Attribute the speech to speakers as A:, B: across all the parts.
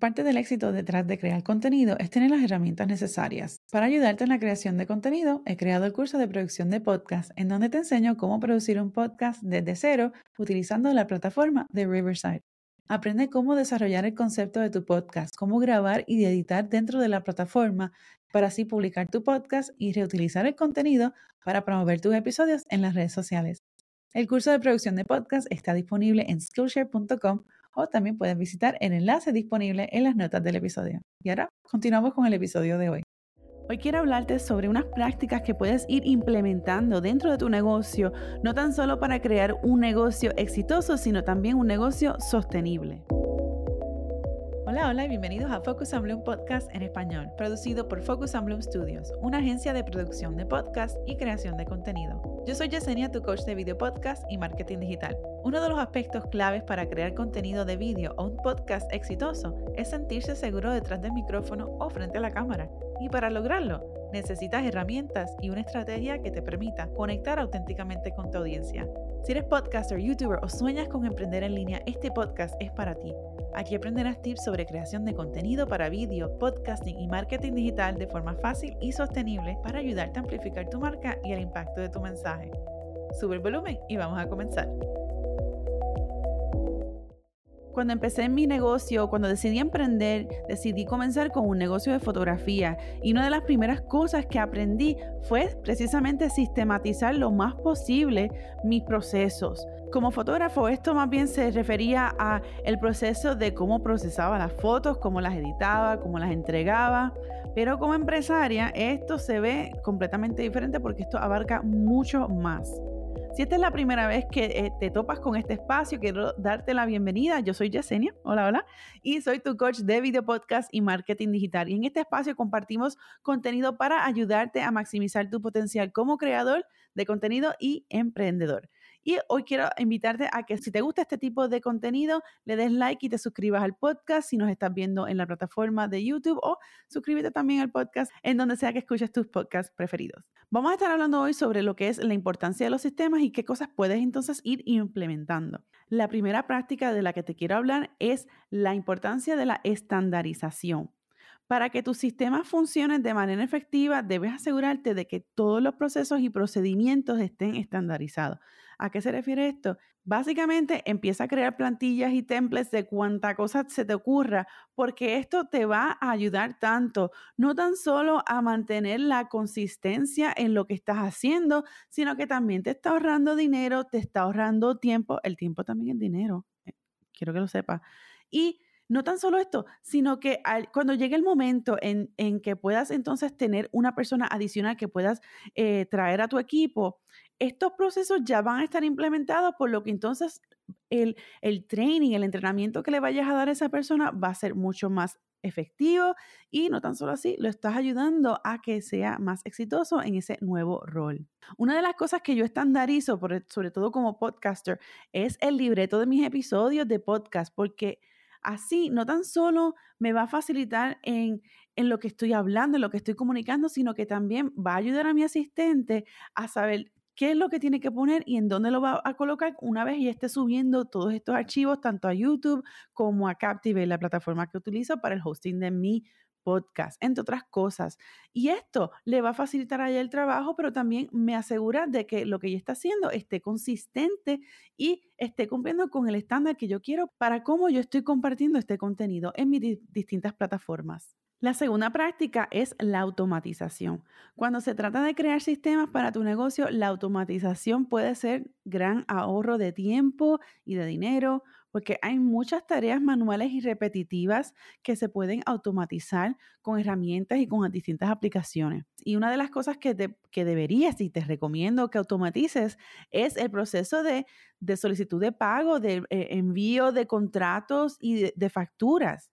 A: Parte del éxito detrás de crear contenido es tener las herramientas necesarias. Para ayudarte en la creación de contenido, he creado el curso de producción de podcast, en donde te enseño cómo producir un podcast desde cero utilizando la plataforma de Riverside. Aprende cómo desarrollar el concepto de tu podcast, cómo grabar y editar dentro de la plataforma para así publicar tu podcast y reutilizar el contenido para promover tus episodios en las redes sociales. El curso de producción de podcast está disponible en skillshare.com o también puedes visitar el enlace disponible en las notas del episodio. Y ahora continuamos con el episodio de hoy. Hoy quiero hablarte sobre unas prácticas que puedes ir implementando dentro de tu negocio, no tan solo para crear un negocio exitoso, sino también un negocio sostenible. Hola, hola y bienvenidos a Focus on Bloom Podcast en español, producido por Focus on Bloom Studios, una agencia de producción de podcast y creación de contenido. Yo soy Yesenia, tu coach de video podcast y marketing digital. Uno de los aspectos claves para crear contenido de vídeo o un podcast exitoso es sentirse seguro detrás del micrófono o frente a la cámara. Y para lograrlo, necesitas herramientas y una estrategia que te permita conectar auténticamente con tu audiencia. Si eres podcaster, youtuber o sueñas con emprender en línea, este podcast es para ti. Aquí aprenderás tips sobre creación de contenido para vídeo, podcasting y marketing digital de forma fácil y sostenible para ayudarte a amplificar tu marca y el impacto de tu mensaje. Sube el volumen y vamos a comenzar. Cuando empecé mi negocio, cuando decidí emprender, decidí comenzar con un negocio de fotografía y una de las primeras cosas que aprendí fue precisamente sistematizar lo más posible mis procesos. Como fotógrafo, esto más bien se refería a el proceso de cómo procesaba las fotos, cómo las editaba, cómo las entregaba. Pero como empresaria, esto se ve completamente diferente porque esto abarca mucho más. Si esta es la primera vez que eh, te topas con este espacio, quiero darte la bienvenida. Yo soy Yesenia, hola, hola, y soy tu coach de video podcast y marketing digital. Y en este espacio compartimos contenido para ayudarte a maximizar tu potencial como creador de contenido y emprendedor. Y hoy quiero invitarte a que si te gusta este tipo de contenido, le des like y te suscribas al podcast si nos estás viendo en la plataforma de YouTube o suscríbete también al podcast en donde sea que escuches tus podcasts preferidos. Vamos a estar hablando hoy sobre lo que es la importancia de los sistemas y qué cosas puedes entonces ir implementando. La primera práctica de la que te quiero hablar es la importancia de la estandarización. Para que tus sistemas funcionen de manera efectiva, debes asegurarte de que todos los procesos y procedimientos estén estandarizados. ¿A qué se refiere esto? Básicamente empieza a crear plantillas y templates de cuanta cosa se te ocurra, porque esto te va a ayudar tanto, no tan solo a mantener la consistencia en lo que estás haciendo, sino que también te está ahorrando dinero, te está ahorrando tiempo. El tiempo también es dinero, eh, quiero que lo sepas. Y no tan solo esto, sino que cuando llegue el momento en, que puedas entonces tener una persona adicional que puedas eh, traer a tu equipo, estos procesos ya van a estar implementados, por lo que entonces el, el training, el entrenamiento que le vayas a dar a esa persona va a ser mucho más efectivo y no tan solo así, lo estás ayudando a que sea más exitoso en ese nuevo rol. Una de las cosas que yo estandarizo, sobre todo como podcaster, es el libreto de mis episodios de podcast, porque Así, no tan solo me va a facilitar en, en lo que estoy hablando, en lo que estoy comunicando, sino que también va a ayudar a mi asistente a saber qué es lo que tiene que poner y en dónde lo va a colocar una vez y esté subiendo todos estos archivos tanto a YouTube como a Captivate, la plataforma que utilizo para el hosting de mi podcast, entre otras cosas. Y esto le va a facilitar a el trabajo, pero también me asegura de que lo que ella está haciendo esté consistente y esté cumpliendo con el estándar que yo quiero para cómo yo estoy compartiendo este contenido en mis distintas plataformas. La segunda práctica es la automatización. Cuando se trata de crear sistemas para tu negocio, la automatización puede ser gran ahorro de tiempo y de dinero, porque hay muchas tareas manuales y repetitivas que se pueden automatizar con herramientas y con distintas aplicaciones. Y una de las cosas que, deberías y te recomiendo que automatices es el proceso de, solicitud de pago, de eh, envío de contratos y de facturas.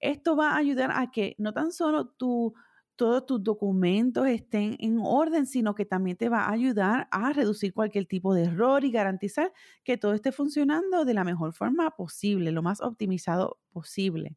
A: Esto va a ayudar a que no tan solo todos tus documentos estén en orden, sino que también te va a ayudar a reducir cualquier tipo de error y garantizar que todo esté funcionando de la mejor forma posible, lo más optimizado posible.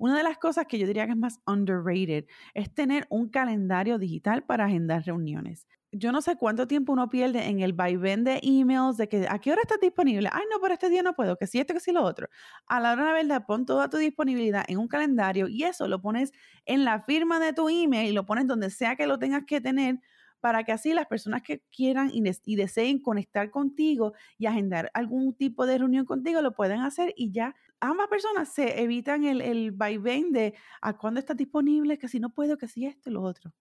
A: Una de las cosas que yo diría que es más underrated es tener un calendario digital para agendar reuniones yo no sé cuánto tiempo uno pierde en el vaivén de emails de que a qué hora estás disponible. Ay, no, pero este día no puedo, que si esto, que si lo otro. A la hora de la verdad, pon toda tu disponibilidad en un calendario y eso lo pones en la firma de tu email y lo pones donde sea que lo tengas que tener para que así las personas que quieran y, deseen conectar contigo y agendar algún tipo de reunión contigo lo puedan hacer y ya ambas personas se evitan el, el vaivén de a cuándo estás disponible, que si no puedo, que si esto y lo otro.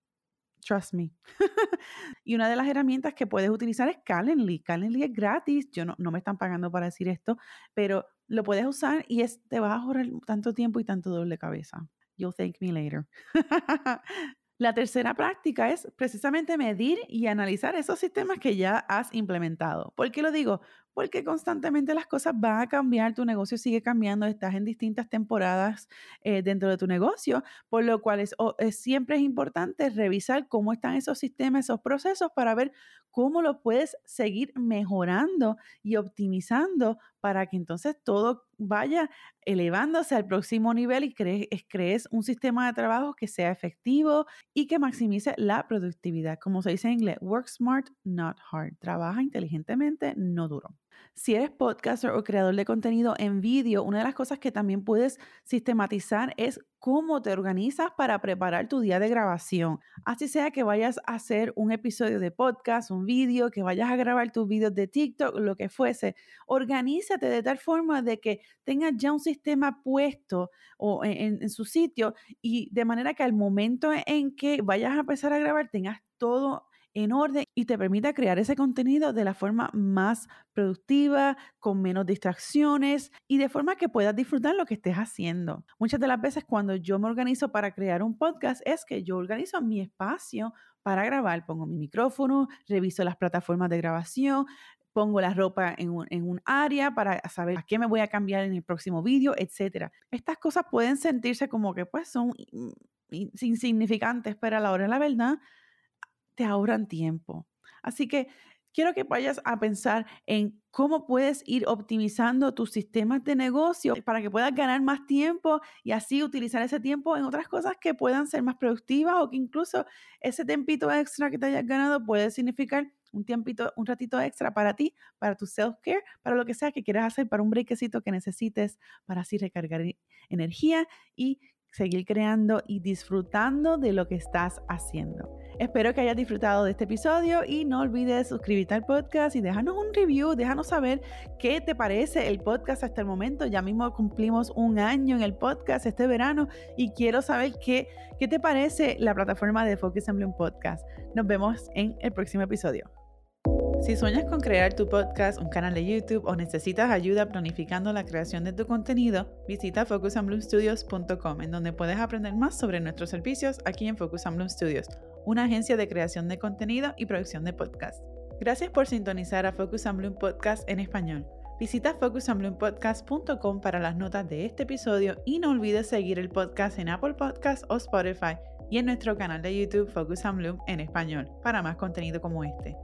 A: Trust me. y una de las herramientas que puedes utilizar es Calendly. Calendly es gratis. Yo no, no, me están pagando para decir esto, pero lo puedes usar y es, te vas a ahorrar tanto tiempo y tanto doble cabeza. You'll thank me later. La tercera práctica es precisamente medir y analizar esos sistemas que ya has implementado. ¿Por qué lo digo? Porque constantemente las cosas van a cambiar, tu negocio sigue cambiando, estás en distintas temporadas eh, dentro de tu negocio, por lo cual es, siempre es importante revisar cómo están esos sistemas, esos procesos para ver cómo lo puedes seguir mejorando y optimizando para que entonces todo vaya elevándose al próximo nivel y crees, crees un sistema de trabajo que sea efectivo y que maximice la productividad. Como se dice en inglés, work smart, not hard. Trabaja inteligentemente, no duro. Si eres podcaster o creador de contenido en vídeo, una de las cosas que también puedes sistematizar es cómo te organizas para preparar tu día de grabación. Así sea que vayas a hacer un episodio de podcast, un vídeo, que vayas a grabar tus vídeos de TikTok, lo que fuese. Organízate de tal forma de que tengas ya un sistema puesto o en, en su sitio y de manera que al momento en que vayas a empezar a grabar tengas todo en orden y te permita crear ese contenido de la forma más productiva, con menos distracciones y de forma que puedas disfrutar lo que estés haciendo. Muchas de las veces cuando yo me organizo para crear un podcast es que yo organizo mi espacio para grabar, pongo mi micrófono, reviso las plataformas de grabación, pongo la ropa en un, área para saber a qué me voy a cambiar en el próximo vídeo, etc. Estas cosas pueden sentirse como que pues son insignificantes, pero a la hora de la verdad te ahorran tiempo. Así que quiero que vayas a pensar en cómo puedes ir optimizando tus sistemas de negocio para que puedas ganar más tiempo y así utilizar ese tiempo en otras cosas que puedan ser más productivas o que incluso ese tempito extra que te hayas ganado puede significar un tiempito, un ratito extra para ti, para tu self-care, para lo que sea que quieras hacer, para un brequecito que necesites para así recargar e-, energía y seguir creando y disfrutando de lo que estás haciendo. Espero que hayas disfrutado de este episodio y no olvides suscribirte al podcast y déjanos un review, déjanos saber qué te parece el podcast hasta el momento. Ya mismo cumplimos un año en el podcast este verano y quiero saber qué, qué te parece la plataforma de Focus Bloom Podcast. Nos vemos en el próximo episodio. Si sueñas con crear tu podcast, un canal de YouTube o necesitas ayuda planificando la creación de tu contenido, visita focusandbloomstudios.com en donde puedes aprender más sobre nuestros servicios aquí en Focus and Bloom Studios, una agencia de creación de contenido y producción de podcast. Gracias por sintonizar a Focus Podcast en español. Visita focusandbloompodcast.com para las notas de este episodio y no olvides seguir el podcast en Apple Podcasts o Spotify y en nuestro canal de YouTube Focus and en español para más contenido como este.